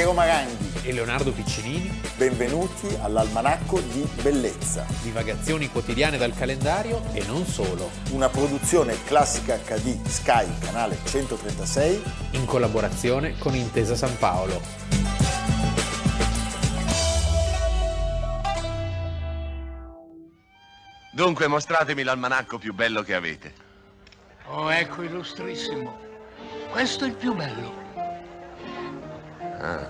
Piero Maranghi e Leonardo Piccinini. Benvenuti all'Almanacco di Bellezza. Divagazioni quotidiane dal calendario e non solo. Una produzione classica HD Sky, canale 136. In collaborazione con Intesa San Paolo. Dunque, mostratemi l'almanacco più bello che avete. Oh, ecco, illustrissimo. Questo è il più bello. Ah.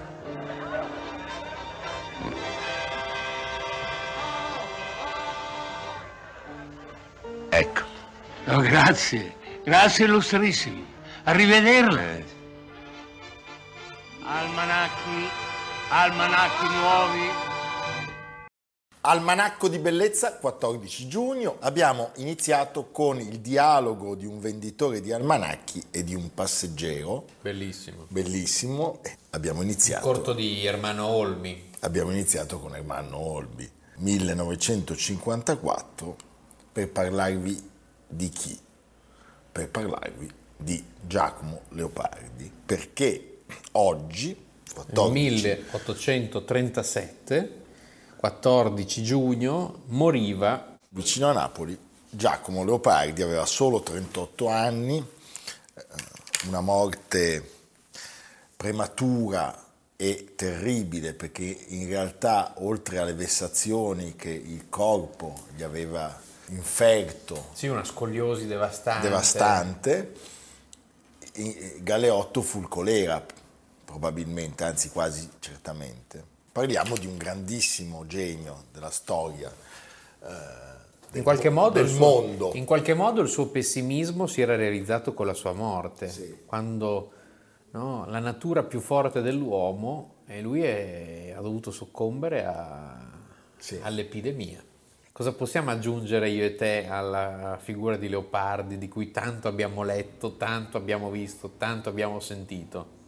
Ecco. Oh, grazie. Grazie, illustrissimo. Arrivederla. Eh, Almanacchi, almanacchi nuovi. Almanacco di Bellezza, 14 giugno. Abbiamo iniziato con il dialogo di un venditore di almanacchi e di un passeggero. Bellissimo. Bellissimo. Eh, Abbiamo iniziato. Corto di Ermano Olmi. Abbiamo iniziato con Ermanno Olbi, 1954, per parlarvi di chi? Per parlarvi di Giacomo Leopardi, perché oggi, 14, 1837, 14 giugno, moriva vicino a Napoli, Giacomo Leopardi aveva solo 38 anni, eh, una morte prematura e terribile perché in realtà oltre alle vessazioni che il corpo gli aveva inferto sì, una scoliosi devastante. devastante, Galeotto fu il colera probabilmente, anzi quasi certamente. Parliamo di un grandissimo genio della storia. eh, del, In qualche, modo suo, mondo. in qualche modo il suo pessimismo si era realizzato con la sua morte, Sì. quando no, la natura più forte dell'uomo e lui è- ha dovuto soccombere a- Sì. all'epidemia. Cosa possiamo aggiungere io e te alla figura di Leopardi di cui tanto abbiamo letto, tanto abbiamo visto, tanto abbiamo sentito?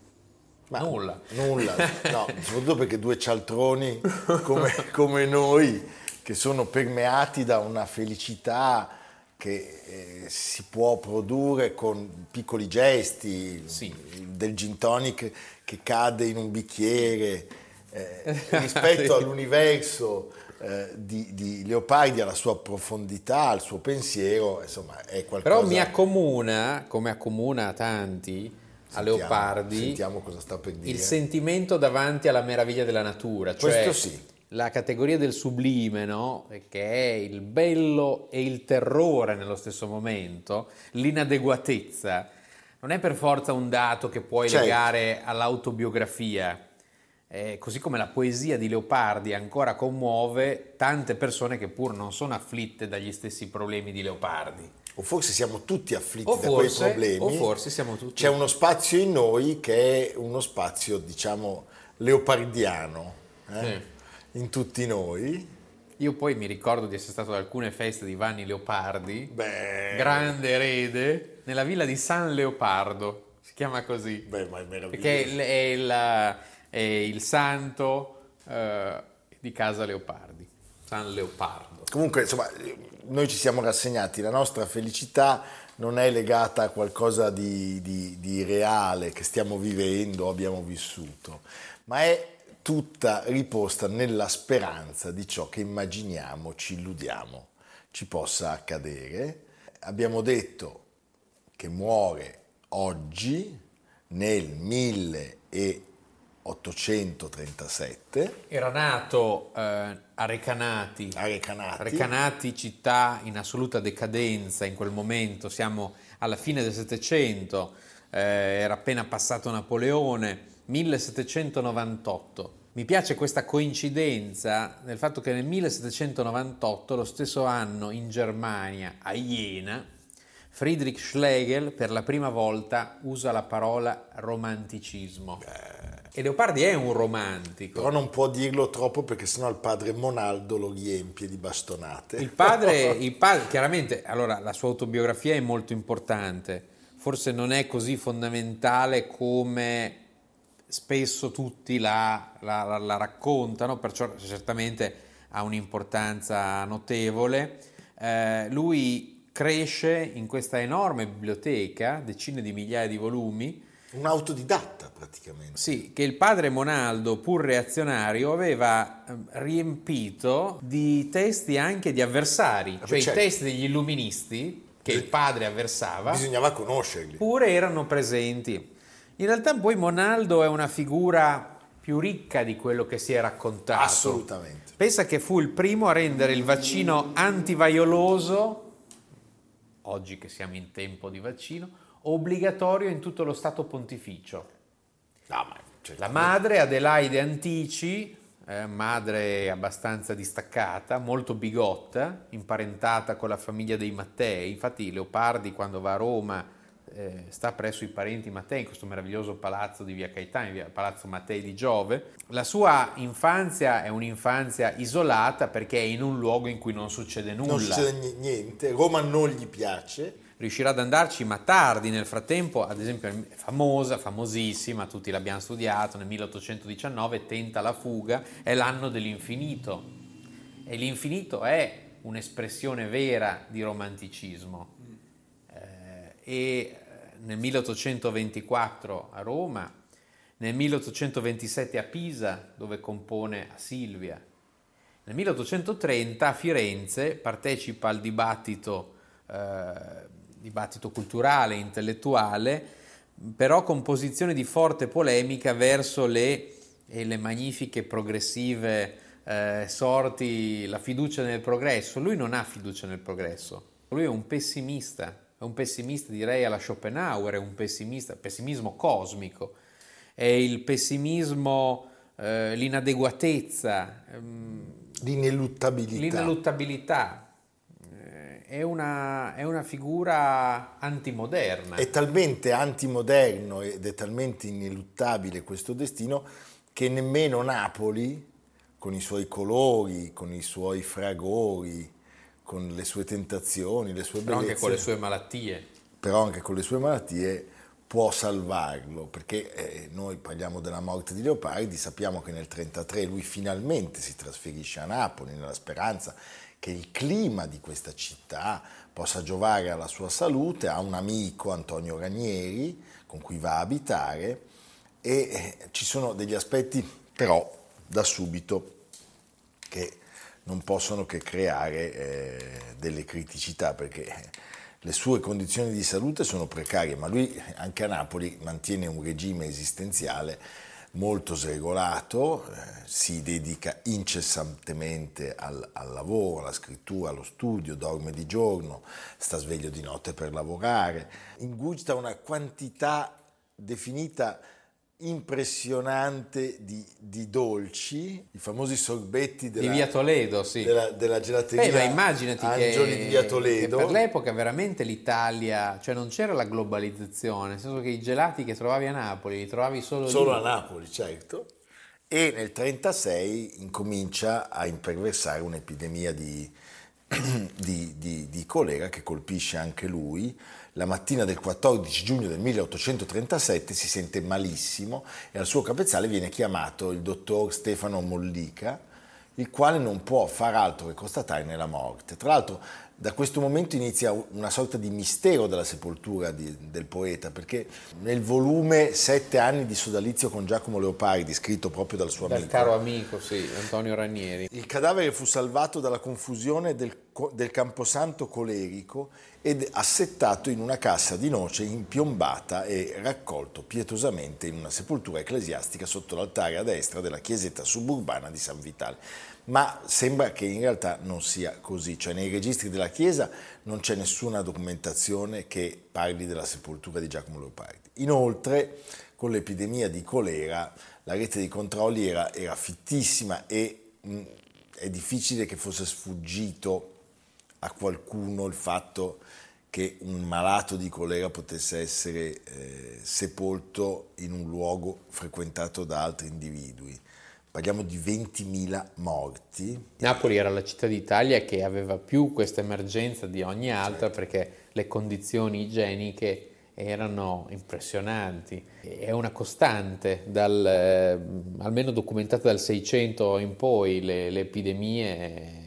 Ma Nulla. Nulla, no, soprattutto perché due cialtroni come, come noi, che sono permeati da una felicità che eh, si può produrre con piccoli gesti, Sì. del gin tonic che cade in un bicchiere, eh, rispetto all'universo eh, di, di Leopardi, alla sua profondità, al suo pensiero, insomma è qualcosa... Però mi accomuna, come accomuna a a Leopardi, Sentiamo cosa sta per dire. il sentimento davanti alla meraviglia della natura, cioè Questo sì. la categoria del sublime, no? che è il bello e il terrore nello stesso momento, l'inadeguatezza, non è per forza un dato che puoi Certo. legare all'autobiografia. Eh, così come la poesia di Leopardi ancora commuove tante persone che pur non sono afflitte dagli stessi problemi di Leopardi. O forse siamo tutti afflitti O da quei forse- problemi. o forse siamo tutti- C'è uno spazio in noi che è uno spazio, diciamo, leopardiano eh? in tutti noi. Io poi mi ricordo di essere stato ad alcune feste di Vanni Leopardi, Beh, grande erede, nella villa di San Leopardo, si chiama così, beh, ma è meraviglioso. perché è il- è il santo eh, di casa Leopardi, San Leopardo. Comunque, insomma, noi ci siamo rassegnati, la nostra felicità non è legata a qualcosa di, di- di reale che stiamo vivendo, abbiamo vissuto, ma è tutta riposta nella speranza di ciò che immaginiamo, ci illudiamo, ci possa accadere. Abbiamo detto che muore oggi nel 1837 Era nato eh, a Recanati, a Recanati. Recanati, città in assoluta decadenza in quel momento, siamo alla fine del Settecento, eh, era appena passato Napoleone, 1798. Mi piace questa coincidenza nel fatto che nel 1798, lo stesso anno in Germania, a Jena, Friedrich Schlegel per la prima volta usa la parola romanticismo. E Leopardi è un romantico. Però non può dirlo troppo perché sennò il padre Monaldo lo riempie di bastonate. Il padre, il padre, chiaramente, allora la sua autobiografia è molto importante, forse non è così fondamentale come spesso tutti la, la- la- la raccontano, perciò certamente ha un'importanza notevole. Eh, lui cresce in questa enorme biblioteca, decine di migliaia di volumi, Un autodidatta praticamente. Sì, che il padre Monaldo, pur reazionario, aveva eh, riempito di testi anche di avversari, Ah, cioè certo. i testi degli illuministi che il padre avversava, Bisognava conoscerli. pure erano presenti. In realtà poi Monaldo è una figura più ricca di quello che si è raccontato. Assolutamente. Pensa che fu il primo a rendere il vaccino antivaioloso, oggi che siamo in tempo di vaccino, obbligatorio in tutto lo Stato pontificio. No, ma cioè, La madre Adelaide Antici, eh, madre abbastanza distaccata, molto bigotta, imparentata con la famiglia dei Mattei. Infatti Leopardi quando va a Roma eh, sta presso i parenti Mattei in questo meraviglioso palazzo di Via Caetani, via Palazzo Mattei di Giove. La sua infanzia è un'infanzia isolata perché è in un luogo in cui non succede nulla. non succede ni- niente, Roma non gli piace. riuscirà ad andarci, ma tardi. Nel frattempo, ad esempio è famosa, famosissima, tutti l'abbiamo studiato, nel 1819 tenta la fuga, è l'anno dell'infinito. E l'infinito è un'espressione vera di romanticismo. Eh, e nel 1824 a Roma, nel 1827 a Pisa dove compone a Silvia, nel 1830 a Firenze partecipa al dibattito, eh, dibattito culturale, intellettuale, però con posizione di forte polemica verso le, e le magnifiche progressive eh, sorti, la fiducia nel progresso. Lui non ha fiducia nel progresso, lui è un pessimista, è un pessimista direi alla Schopenhauer, è un pessimista, pessimismo cosmico, è il pessimismo, eh, l'inadeguatezza. ehm, L'ineluttabilità. L'ineluttabilità eh, è una, è una figura antimoderna. È talmente antimoderno ed è talmente ineluttabile questo destino che nemmeno Napoli, con i suoi colori, con i suoi fragori, con le sue tentazioni, le sue però bellezze, anche con le sue malattie. però anche con le sue malattie può salvarlo, perché eh, noi parliamo della morte di Leopardi, sappiamo che nel 1933 lui finalmente si trasferisce a Napoli nella speranza che il clima di questa città possa giovare alla sua salute, ha un amico, Antonio Ranieri, con cui va a abitare e eh, ci sono degli aspetti però da subito che non possono che creare eh, delle criticità perché le sue condizioni di salute sono precarie, ma lui anche a Napoli mantiene un regime esistenziale molto sregolato, eh, si dedica incessantemente al, al lavoro, alla scrittura, allo studio, dorme di giorno, sta sveglio di notte per lavorare, ingurgita una quantità definita impressionante di, di dolci, i famosi sorbetti della, di Via Toledo, sì. della, della gelateria Beh, ma immaginati Angioli che, di Via Toledo. per l'epoca veramente l'Italia, cioè non c'era la globalizzazione, nel senso che i gelati che trovavi a Napoli li trovavi solo, Solo a Napoli, certo. E nel 1936 incomincia a imperversare un'epidemia di, di- di colera che colpisce anche lui. La mattina del 14 giugno del 1837 si sente malissimo e al suo capezzale viene chiamato il dottor Stefano Mollica, il quale non può far altro che constatarne la morte. Tra l'altro da questo momento inizia una sorta di mistero della sepoltura di- del poeta, perché nel volume Sette anni di sodalizio con Giacomo Leopardi, scritto proprio dal suo Dal amico, caro amico, sì, Antonio Ranieri. il cadavere fu salvato dalla confusione del, del camposanto colerico ed assettato in una cassa di noce impiombata e raccolto pietosamente in una sepoltura ecclesiastica sotto l'altare a destra della chiesetta suburbana di San Vitale. Ma sembra che in realtà non sia così, cioè nei registri della chiesa non c'è nessuna documentazione che parli della sepoltura di Giacomo Leopardi. Inoltre, con l'epidemia di colera, la rete di controlli era, era fittissima e mh, è difficile che fosse sfuggito a qualcuno il fatto che un malato di colera potesse essere eh, sepolto in un luogo frequentato da altri individui. Parliamo di 20.000 morti. Napoli era la città d'Italia che aveva più questa emergenza di ogni altra perché le condizioni igieniche erano impressionanti. È una costante, dal, eh, almeno documentata dal 600 in poi, le, le epidemie.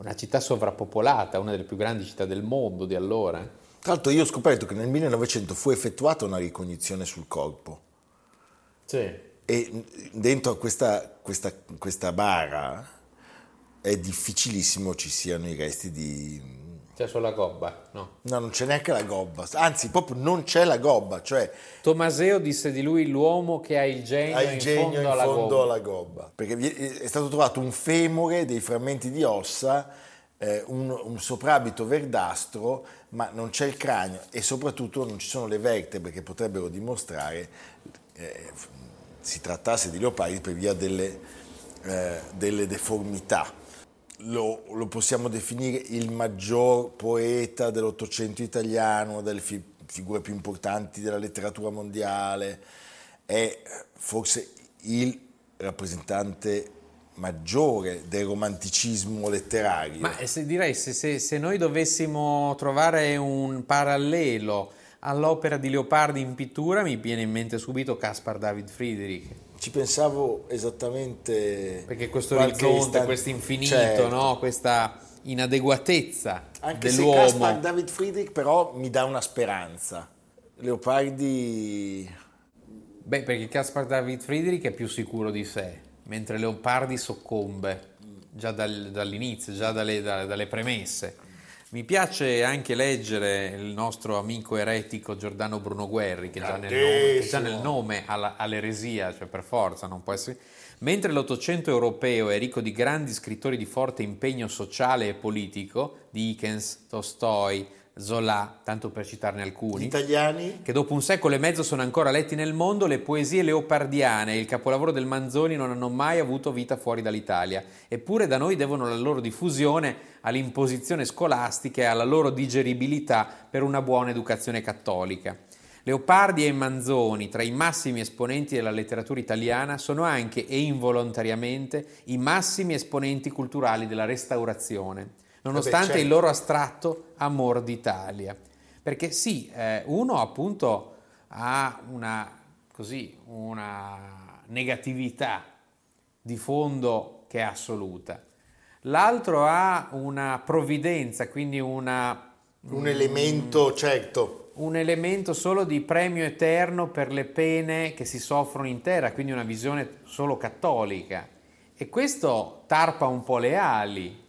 Una città sovrappopolata, una delle più grandi città del mondo di allora. Tra l'altro io ho scoperto che nel 1900 fu effettuata una ricognizione sul corpo Sì. e dentro a questa, questa, questa bara è difficilissimo ci siano i resti di... C'è solo la gobba, no. No, non c'è neanche la gobba, anzi proprio non c'è la gobba, cioè Tomaseo disse di lui l'uomo che ha il genio, ha il in genio fondo in alla fondo gobba. alla gobba. Perché è stato trovato un femore, dei frammenti di ossa, eh, un, un soprabito verdastro, ma non c'è il cranio e soprattutto non ci sono le vertebre che potrebbero dimostrare eh, si trattasse di leopardi per via delle, eh, delle deformità. Lo, lo possiamo definire il maggior poeta dell'Ottocento italiano, una delle fi- figure più importanti della letteratura mondiale, è forse il rappresentante maggiore del romanticismo letterario. Ma eh, se, direi, se, se- se noi dovessimo trovare un parallelo all'opera di Leopardi in pittura, mi viene in mente subito Caspar David Friedrich, Ci pensavo esattamente... perché questo orizzonte, istante- questo infinito, Certo. no? questa inadeguatezza Anche se dell'uomo. Caspar David Friedrich però mi dà una speranza. Leopardi... Beh, perché Caspar David Friedrich è più sicuro di sé, mentre Leopardi soccombe già dal- dall'inizio, già dalle, da- dalle premesse. Mi piace anche leggere il nostro amico eretico Giordano Bruno Guerri, che già nel nome, che già nel nome ha la- ha l'eresia, cioè per forza non può essere. Mentre l'Ottocento europeo è ricco di grandi scrittori di forte impegno sociale e politico, Dickens, Tolstoi, Zola, tanto per citarne alcuni, italiani? che dopo un secolo e mezzo sono ancora letti nel mondo, le poesie leopardiane e il capolavoro del Manzoni non hanno mai avuto vita fuori dall'Italia. Eppure da noi devono la loro diffusione all'imposizione scolastica e alla loro digeribilità per una buona educazione cattolica. Leopardi e Manzoni, tra i massimi esponenti della letteratura italiana, sono anche e involontariamente i massimi esponenti culturali della restaurazione, nonostante certo. il loro astratto amor d'Italia. Perché sì, eh, uno appunto ha una, così, una negatività di fondo che è assoluta, l'altro ha una provvidenza, quindi una, Un elemento, certo. un elemento solo di premio eterno per le pene che si soffrono in terra, quindi una visione solo cattolica. E questo tarpa un po' le ali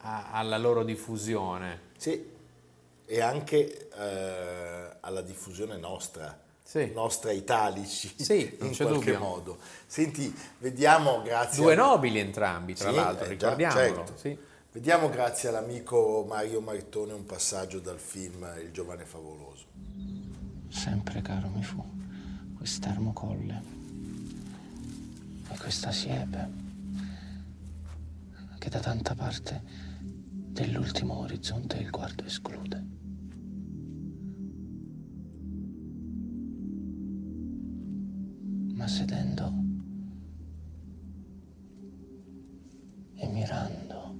a- alla loro diffusione. Sì, e anche eh, alla diffusione nostra, Sì. nostra italici, Sì, in qualche dubbio. modo. Senti, vediamo, grazie Due a- nobili entrambi, tra Sì, l'altro, eh, già, ricordiamolo. certo. sì. Vediamo, grazie all'amico Mario Martone, un passaggio dal film Il giovane favoloso. Sempre caro mi fu quest'ermo colle e questa siepe che da tanta parte dell'ultimo orizzonte il guardo esclude. Ma sedendo e mirando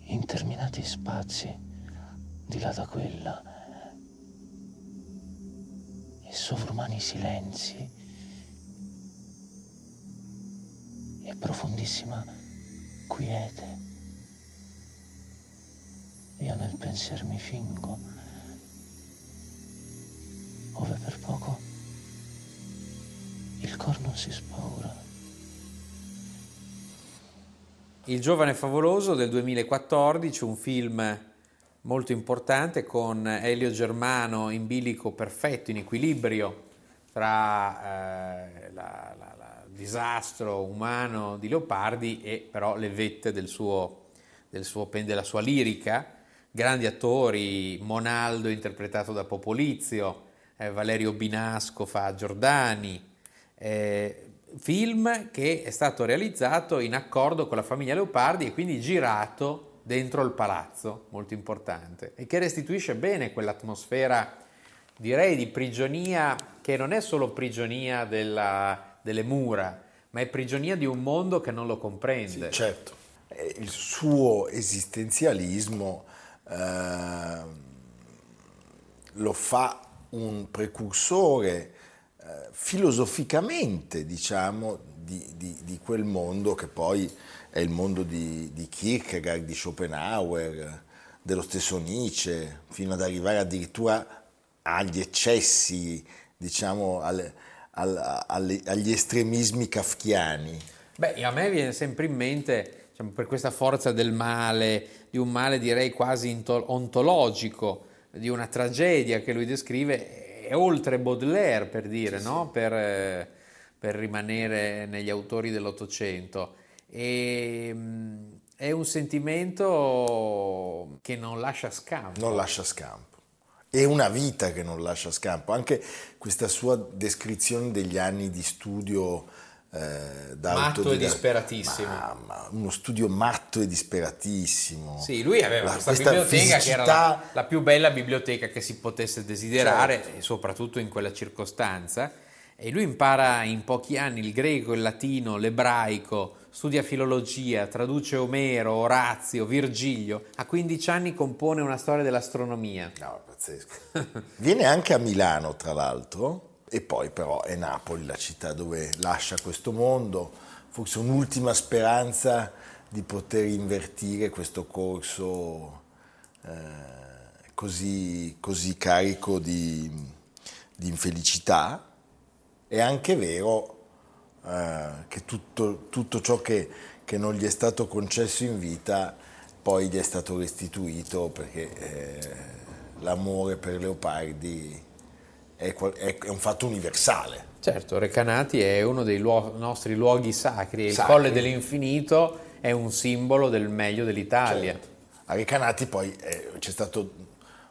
interminati spazi di là da quella e sovrumani silenzi e profondissima quiete. Io nel pensier mi fingo, ove per poco il cor non si spaura. Il giovane favoloso del 2014, un film molto importante con Elio Germano in bilico perfetto, in equilibrio tra eh, la- la- disastro umano di Leopardi e però le vette del suo, del suo della sua lirica. Grandi attori, Monaldo interpretato da Popolizio, eh, Valerio Binasco fa Giordani, eh, film che è stato realizzato in accordo con la famiglia Leopardi e quindi girato dentro il palazzo, molto importante, e che restituisce bene quell'atmosfera, direi, di prigionia, che non è solo prigionia della- delle mura, ma è prigionia di un mondo che non lo comprende. Certo, Eh, il suo esistenzialismo ehm, lo fa un precursore eh, filosoficamente, diciamo, di, di- di quel mondo che poi è il mondo di, di Kierkegaard, di Schopenhauer, dello stesso Nietzsche, fino ad arrivare addirittura agli eccessi, diciamo, alle- al- alle- agli estremismi kafkiani. Beh, a me viene sempre in mente, diciamo, per questa forza del male, di un male direi quasi ontologico, di una tragedia che lui descrive, è oltre Baudelaire per dire, no? Per, eh, per rimanere negli autori dell'Ottocento. E, mm, è un sentimento che non lascia scampo. non lascia scampo. È una vita che non lascia scampo. Anche questa sua descrizione degli anni di studio eh, da Matto e disperatissimo. Mamma, uno studio matto e disperatissimo. Sì, lui aveva La- questa, questa biblioteca che era la, fisicità- la più bella biblioteca che si potesse desiderare, Certo. e soprattutto in quella circostanza. E lui impara in pochi anni il greco, il latino, l'ebraico, studia filologia, traduce Omero, Orazio, Virgilio. A 15 anni compone una storia dell'astronomia. No, pazzesco. Viene anche a Milano, tra l'altro, e poi però è Napoli la città dove lascia questo mondo, forse un'ultima speranza di poter invertire questo corso eh, così, così carico di, di infelicità. È anche vero eh, che tutto, tutto ciò che, che non gli è stato concesso in vita poi gli è stato restituito perché eh, l'amore per Leopardi è, è- è un fatto universale. Certo, Recanati è uno dei luo- nostri luoghi sacri, e il Sacri. Colle dell'Infinito è un simbolo del meglio dell'Italia. Certo. A Recanati poi eh, c'è stato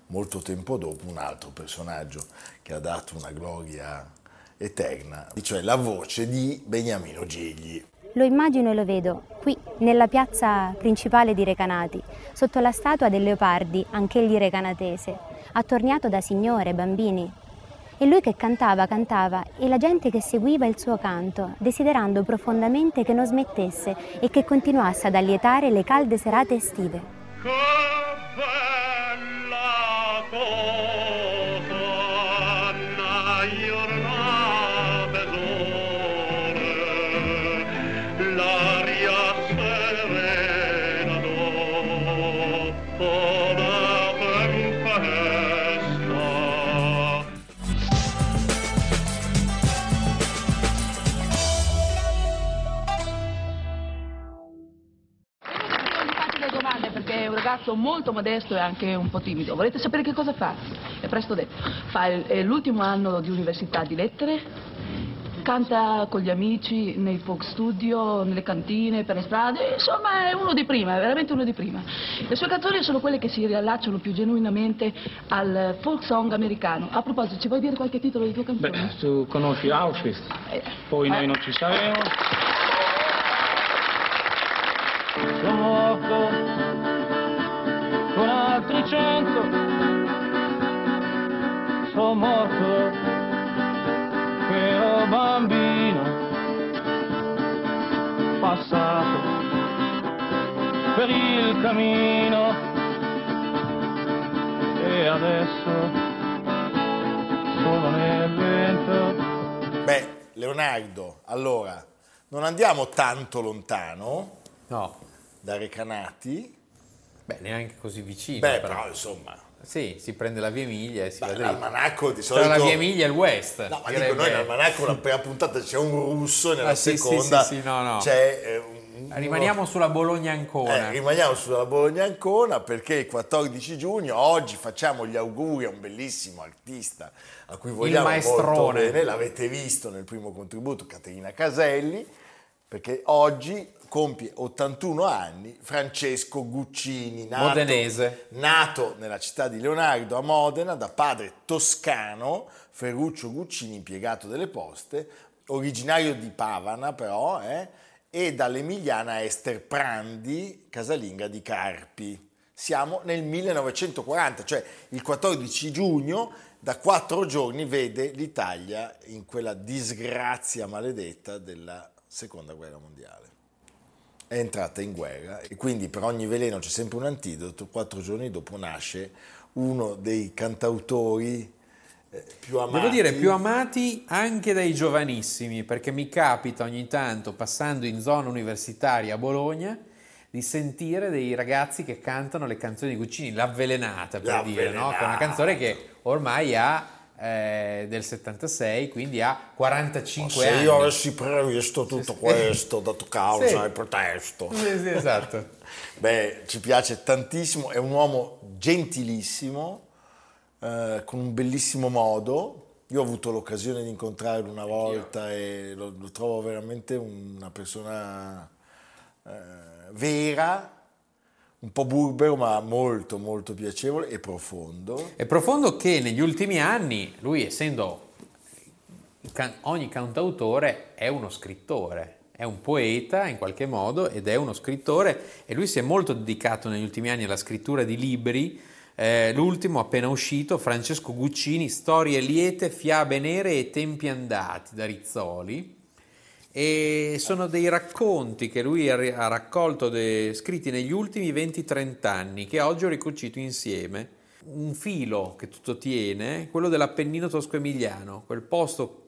molto tempo dopo un altro personaggio che ha dato una gloria eterna, cioè la voce di Beniamino Gigli. Lo immagino e lo vedo qui, nella piazza principale di Recanati, sotto la statua del Leopardi, anch'egli recanatese, attorniato da signore, bambini. E lui che cantava, cantava, e la gente che seguiva il suo canto, desiderando profondamente che non smettesse e che continuasse ad allietare le calde serate estive. Che bella cosa, molto modesto e anche un po' timido. Volete sapere che cosa fa? È presto detto. Fa l'ultimo anno di università di lettere, canta con gli amici nei folk studio, nelle cantine, per le strade, insomma è uno di prima, è veramente uno di prima. Le sue canzoni sono quelle che si riallacciano più genuinamente al folk song americano. A proposito, ci vuoi dire qualche titolo di tue canzoni? Beh, tu conosci Auschwitz, Eh, poi eh. noi non ci saremo. Con altri cento. Sono morto che ero bambino, passato per il cammino e adesso sono nel vento. Beh, Leonardo, allora, non andiamo tanto lontano No, da Recanati, beh, neanche così vicino. beh, però. però insomma, Sì, si prende la via Emilia e si va beh, dritto. l'almanacco di Tra solito... la via Emilia e il West. No, ma dico, noi nell'almanacco la prima puntata c'è un russo e nella Ah, sì, sì, seconda sì, sì, no, no. c'è eh, un- Rimaniamo sulla Bologna Ancona. Eh, rimaniamo sulla Bologna Ancona perché il 14 giugno, oggi facciamo gli auguri a un bellissimo artista a cui vogliamo molto maestrone. bene, l'avete visto nel primo contributo, Caterina Caselli, perché oggi compie 81 anni Francesco Guccini, nato, Modenese. nato nella città di Leonardo a Modena da padre toscano, Ferruccio Guccini, impiegato delle poste, originario di Pavana però, eh, e dall'emiliana Ester Prandi, casalinga di Carpi. Siamo nel 1940, cioè il 14 giugno, da quattro giorni vede l'Italia in quella disgrazia maledetta della seconda guerra mondiale. È entrata in guerra e quindi per ogni veleno c'è sempre un antidoto. Quattro giorni dopo nasce uno dei cantautori eh, più amati. Devo dire più amati anche dai giovanissimi, perché mi capita ogni tanto, passando in zona universitaria a Bologna, di sentire dei ragazzi che cantano le canzoni di Guccini, l'avvelenata per dire, no? Che è una L'Avvelenata. canzone che ormai ha eh, del 76, quindi ha 45 Se anni. io avessi previsto tutto questo, dato causa Sì. e pretesto. Sì, sì, esatto. Beh, ci piace tantissimo, è un uomo gentilissimo, eh, con un bellissimo modo. Io ho avuto l'occasione di incontrarlo una volta e lo, lo trovo veramente una persona eh, vera, un po' burbero ma molto molto piacevole e profondo. È profondo che negli ultimi anni, lui essendo ogni cantautore è uno scrittore, è un poeta in qualche modo ed è uno scrittore e lui si è molto dedicato negli ultimi anni alla scrittura di libri. Eh, l'ultimo appena uscito, Francesco Guccini, Storie liete, fiabe nere e tempi andati da Rizzoli. E sono dei racconti che lui ha, raccolto, de- scritti negli ultimi 20-30 anni, che oggi ho ricucito insieme. Un filo che tutto tiene, quello dell'Appennino tosco-emiliano, quel posto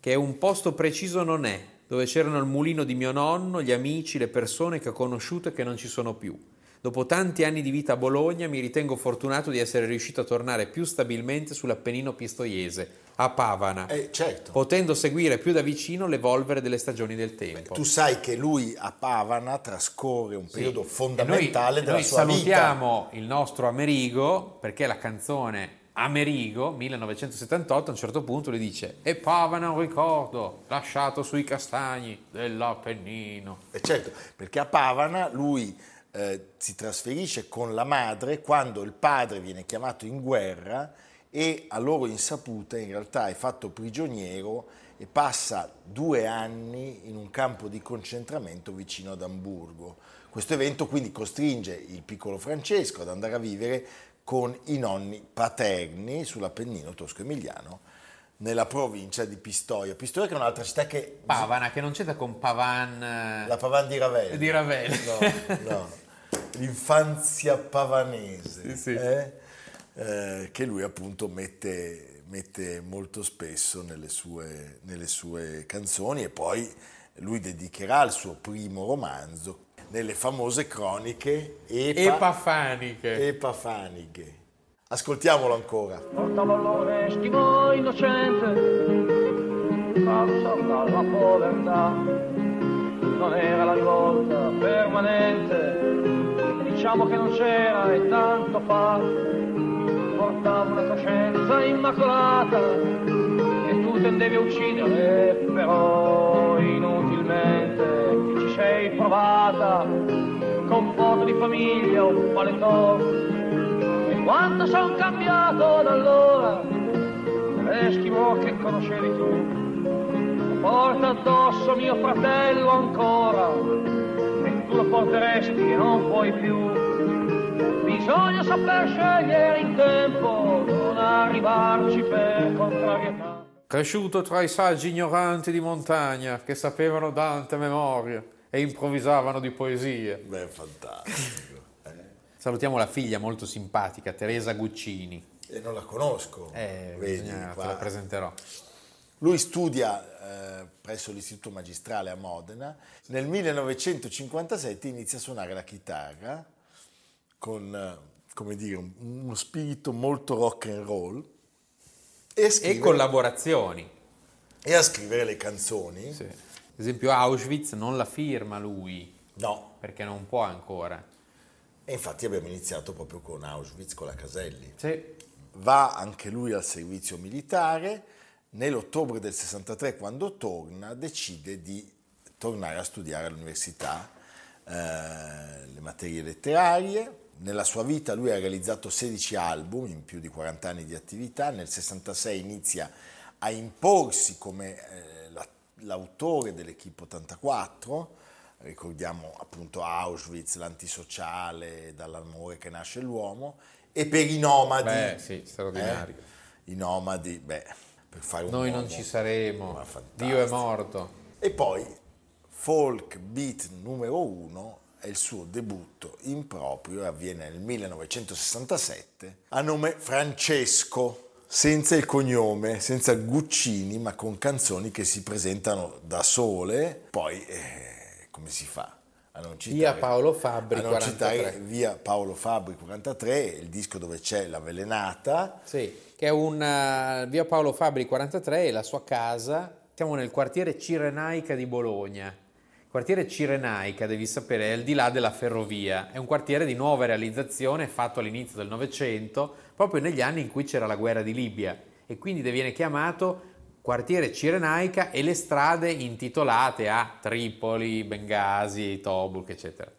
che è un posto preciso non è, dove c'erano il mulino di mio nonno, gli amici, le persone che ho conosciuto e che non ci sono più. Dopo tanti anni di vita a Bologna mi ritengo fortunato di essere riuscito a tornare più stabilmente sull'Appennino pistoiese, a Pavana, Eh, certo. potendo seguire più da vicino l'evolvere delle stagioni del tempo. Tu sai che lui a Pavana trascorre un periodo E fondamentale noi, della noi sua vita. salutiamo il nostro Amerigo perché la canzone Amerigo 1978 a un certo punto lui dice e Pavana un ricordo lasciato sui castagni dell'Appennino Eh, certo, perché a Pavana lui eh, si trasferisce con la madre quando il padre viene chiamato in guerra e a loro insaputa in realtà è fatto prigioniero e passa due anni in un campo di concentramento vicino ad Amburgo. Questo evento quindi costringe il piccolo Francesco ad andare a vivere con i nonni paterni sull'Appennino tosco-emiliano nella provincia di Pistoia. Pistoia che è un'altra città che Pavana che non c'entra con Pavan la Pavan di Ravelli. di Ravelli No, no. L'infanzia pavanese. Sì, sì. eh? Eh, che lui appunto mette, mette molto spesso nelle sue, nelle sue canzoni e poi lui dedicherà il suo primo romanzo nelle famose croniche Epa, Epafaniche Epafaniche. Ascoltiamolo ancora. portava l'onestimo innocente, causa dalla povertà. Non era la rivolta permanente, diciamo che non c'era e tanto fa. Portava una coscienza immacolata e tu tendevi a uccidere, però inutilmente ti ci sei provata. Con foto di famiglia, un paletto e quanto son cambiato da allora, l'Eschimo che conoscevi tu, porta addosso mio fratello ancora, e tu lo porteresti e non puoi più. Bisogna saper scegliere in tempo, non arrivarci per contrarietà. cresciuto tra i saggi ignoranti di montagna che sapevano Dante a memoria e improvvisavano di poesie Beh, fantastico. eh. salutiamo la figlia molto simpatica Teresa Guccini E non la conosco. eh, Vedi, te la presenterò Lui studia eh, presso l'Istituto Magistrale a Modena. Nel 1957 inizia a suonare la chitarra con, eh, come dire, un- uno spirito molto rock and roll e, a e scrivere- collaborazioni e a scrivere le canzoni. Sì. ad esempio Auschwitz non la firma lui No, perché non può ancora e infatti abbiamo iniziato proprio con Auschwitz, con la Caselli. sì. Va anche lui al servizio militare. Nell'ottobre del 63, quando torna, decide di tornare a studiare all'università eh, le materie letterarie. Nella sua vita lui ha realizzato 16 album in più di 40 anni di attività. Nel 66 inizia a imporsi come eh, la- l'autore dell'Equipe 84. Ricordiamo appunto Auschwitz, l'antisociale, dall'amore che nasce l'uomo. E per i nomadi, Beh, sì, straordinario. eh, i nomadi, beh, per fare un noi non uomo- ci saremo. Dio è morto E poi Folk Beat numero uno è il suo debutto in proprio e avviene nel 1967 a nome Francesco, senza il cognome, senza Guccini, ma con canzoni che si presentano da sole. Poi, eh, come si fa? a non Via Paolo Fabbri, a non 43. citare via Paolo Fabbri 43, il disco dove c'è l'avvelenata. Sì, che è un eh, via Paolo Fabbri 43 e la sua casa. Siamo nel quartiere Cirenaica di Bologna. Il quartiere Cirenaica, devi sapere, è al di là della ferrovia. È un quartiere di nuova realizzazione fatto all'inizio del Novecento, proprio negli anni in cui c'era la guerra di Libia. E quindi viene chiamato quartiere Cirenaica e le strade intitolate a Tripoli, Bengasi, Tobruk, eccetera.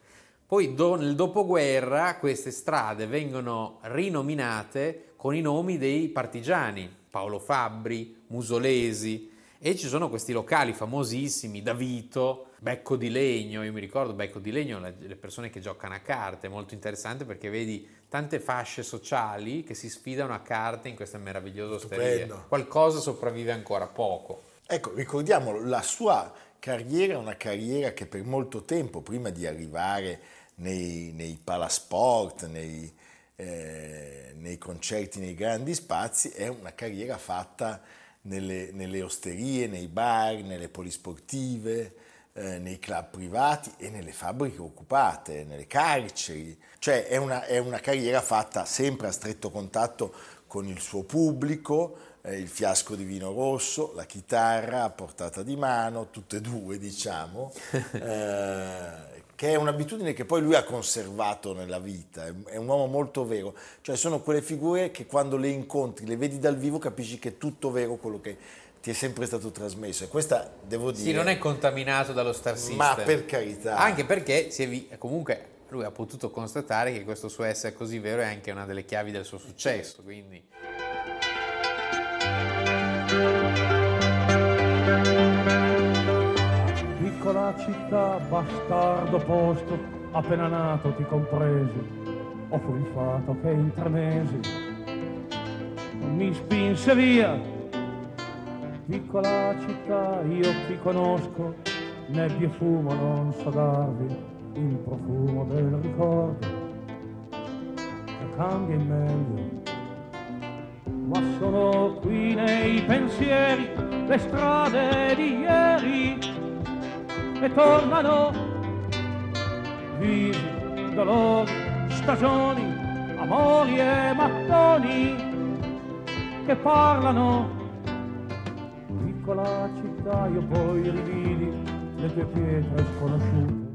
Poi do- nel dopoguerra queste strade vengono rinominate con i nomi dei partigiani, Paolo Fabbri, Musolesi, e ci sono questi locali famosissimi, Davito, Becco di Legno, io mi ricordo Becco di Legno, le persone che giocano a carte, è molto interessante perché vedi tante fasce sociali che si sfidano a carte in queste meravigliose osterie. Stupendo. Qualcosa sopravvive ancora poco. Ecco, ricordiamolo, la sua carriera è una carriera che per molto tempo, prima di arrivare nei, nei palasport, nei, eh, nei concerti, nei grandi spazi, è una carriera fatta nelle, nelle osterie, nei bar, nelle polisportive, eh, nei club privati e nelle fabbriche occupate, nelle carceri. Cioè è una, è una carriera fatta sempre a stretto contatto con il suo pubblico, eh, il fiasco di vino rosso, la chitarra a portata di mano, tutte e due diciamo, eh, che è un'abitudine che poi lui ha conservato nella vita, è, un uomo molto vero, cioè sono quelle figure che quando le incontri, le vedi dal vivo, capisci che è tutto vero quello che ti è sempre stato trasmesso e questa devo dire... Sì, non è contaminato dallo star system. Ma per carità. Anche perché vi- comunque lui ha potuto constatare che questo suo essere così vero è anche una delle chiavi del suo successo, quindi Piccola città, bastardo posto, appena nato ti compresi. Ho fu il fato che in tre mesi mi spinse via. Piccola città, io ti conosco, nebbia e fumo non so darvi il profumo del ricordo che cambia in meglio. Ma sono qui nei pensieri le strade di ieri e tornano visi, dolori, stagioni, amori e mattoni che parlano. Piccola città, io poi rividi le tue pietre sconosciute.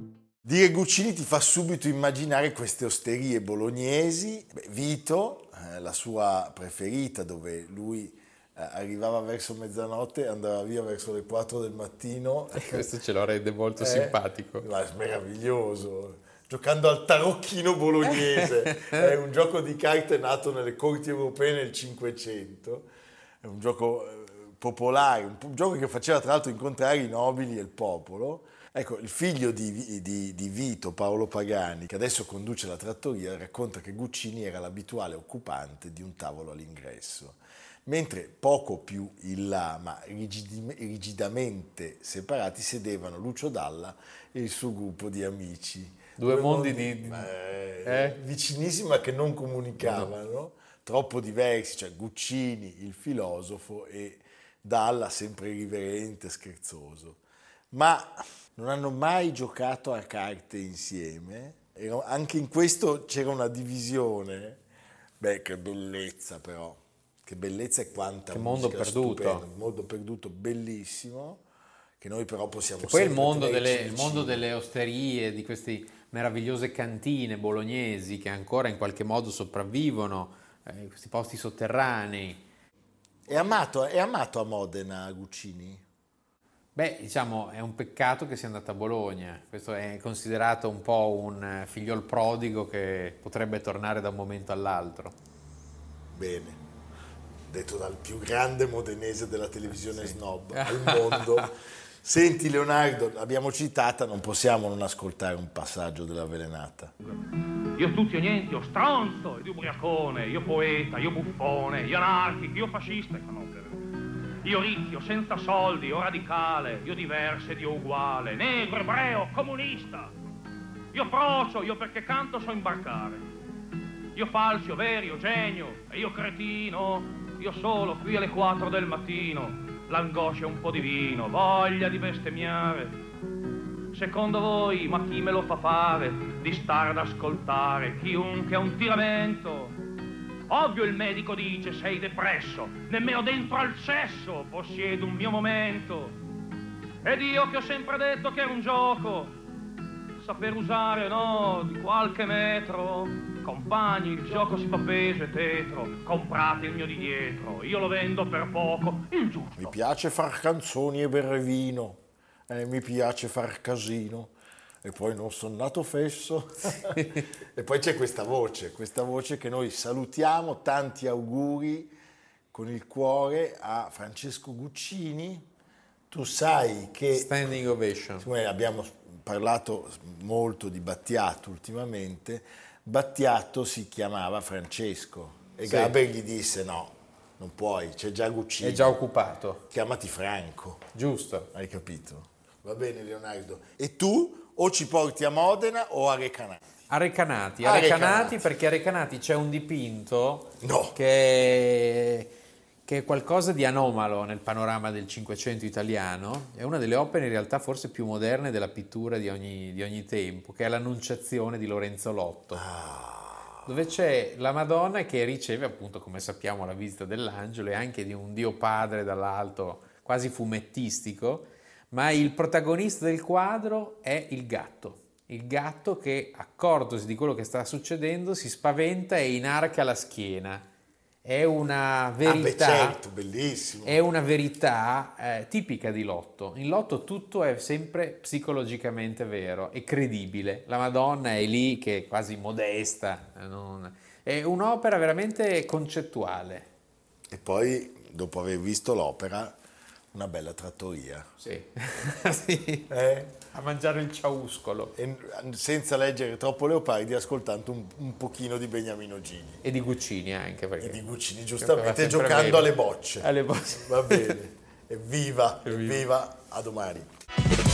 Dire Guccini ti fa subito immaginare queste osterie bolognesi. Beh, Vito, eh, la sua preferita, dove lui arrivava verso mezzanotte e andava via verso le 4 del mattino. questo ce lo rende molto Eh, simpatico. ma è meraviglioso. Giocando al tarocchino bolognese, è un gioco di carte nato nelle corti europee nel 500, è un gioco eh, popolare, un, un gioco che faceva tra l'altro incontrare i nobili e il popolo. Ecco, il figlio di, di- di Vito, Paolo Pagani, che adesso conduce la trattoria, racconta che Guccini era l'abituale occupante di un tavolo all'ingresso, mentre poco più in là, ma rigidamente separati, sedevano Lucio Dalla e il suo gruppo di amici. Due mondi di- eh, eh? vicinissimi ma che non comunicavano, troppo diversi, cioè Guccini, il filosofo, e Dalla sempre irriverente, scherzoso. Ma non hanno mai giocato a carte insieme. Anche in questo c'era una divisione. Beh, che bellezza però. Che bellezza e quanta Che mondo perduto. stupenda. Mondo perduto bellissimo, che noi però possiamo E poi il mondo, delle, il mondo delle osterie, di queste meravigliose cantine bolognesi che ancora in qualche modo sopravvivono, eh, questi posti sotterranei. È amato, è amato a Modena Guccini? Beh, diciamo, è un peccato che sia andato a Bologna. Questo è considerato un po' un eh, figliol prodigo che potrebbe tornare da un momento all'altro. Bene, detto dal più grande modenese della televisione snob al mondo. Senti Leonardo, l'abbiamo citata, non possiamo non ascoltare un passaggio dell'avvelenata. Io tutti o niente, io stronzo, io ubriacone, io poeta, io buffone, io anarchico, io fascista, ecco, io ricchio, senza soldi, io radicale, io diverso ed io uguale, negro, ebreo, comunista, io frocio, io perché canto so imbarcare, io falso, io vero, io genio, e io cretino, io solo qui alle 4 del mattino, l'angoscia e un po' di vino, voglia di bestemmiare, Secondo voi, ma chi me lo fa fare di stare ad ascoltare chiunque ha un tiramento? Ovvio il medico dice sei depresso, nemmeno dentro al cesso possiedo un mio momento. Ed io che ho sempre detto che era un gioco, saper usare no di qualche metro. Compagni, il gioco si fa peso e tetro, comprate il mio di dietro, io lo vendo per poco, il giusto. Mi piace far canzoni e bere vino, eh, mi piace far casino. E poi non sono nato fesso. e poi c'è questa voce, questa voce che noi salutiamo, tanti auguri con il cuore a Francesco Guccini. Tu sai che Standing ovation. abbiamo parlato molto di Battiato ultimamente, Battiato si chiamava Francesco e Sì. Gaber gli disse no, non puoi, c'è già Guccini. È già occupato. Chiamati Franco. Giusto. Hai capito? Va bene Leonardo. E tu o ci porti a Modena o a Recanati? A Recanati, A Recanati, Recanati. perché a Recanati c'è un dipinto No. che, che è qualcosa di anomalo nel panorama del Cinquecento italiano, è una delle opere in realtà forse più moderne della pittura di ogni, di ogni tempo, che è l'Annunciazione di Lorenzo Lotto, dove c'è la Madonna che riceve appunto, come sappiamo, la visita dell'angelo e anche di un Dio Padre dall'alto, quasi fumettistico, ma il protagonista del quadro è il gatto. Il gatto che, accortosi di quello che sta succedendo, si spaventa e inarca la schiena. È una Ah, beh, verità, certo, è una verità eh, tipica di Lotto. In Lotto tutto è sempre psicologicamente vero e credibile. La Madonna è lì che è quasi modesta, eh, non- è un'opera veramente concettuale. E poi, dopo aver visto l'opera, una bella trattoria. Sì. Sì. Eh? A mangiare il ciauscolo. E senza leggere troppo Leopardi, ascoltando un, un pochino di Beniamino Gini. E di Guccini anche. Perché E di Guccini, giustamente, giocando bene. alle bocce. Alle bocce. Va bene. Evviva, Evviva. evviva, a domani.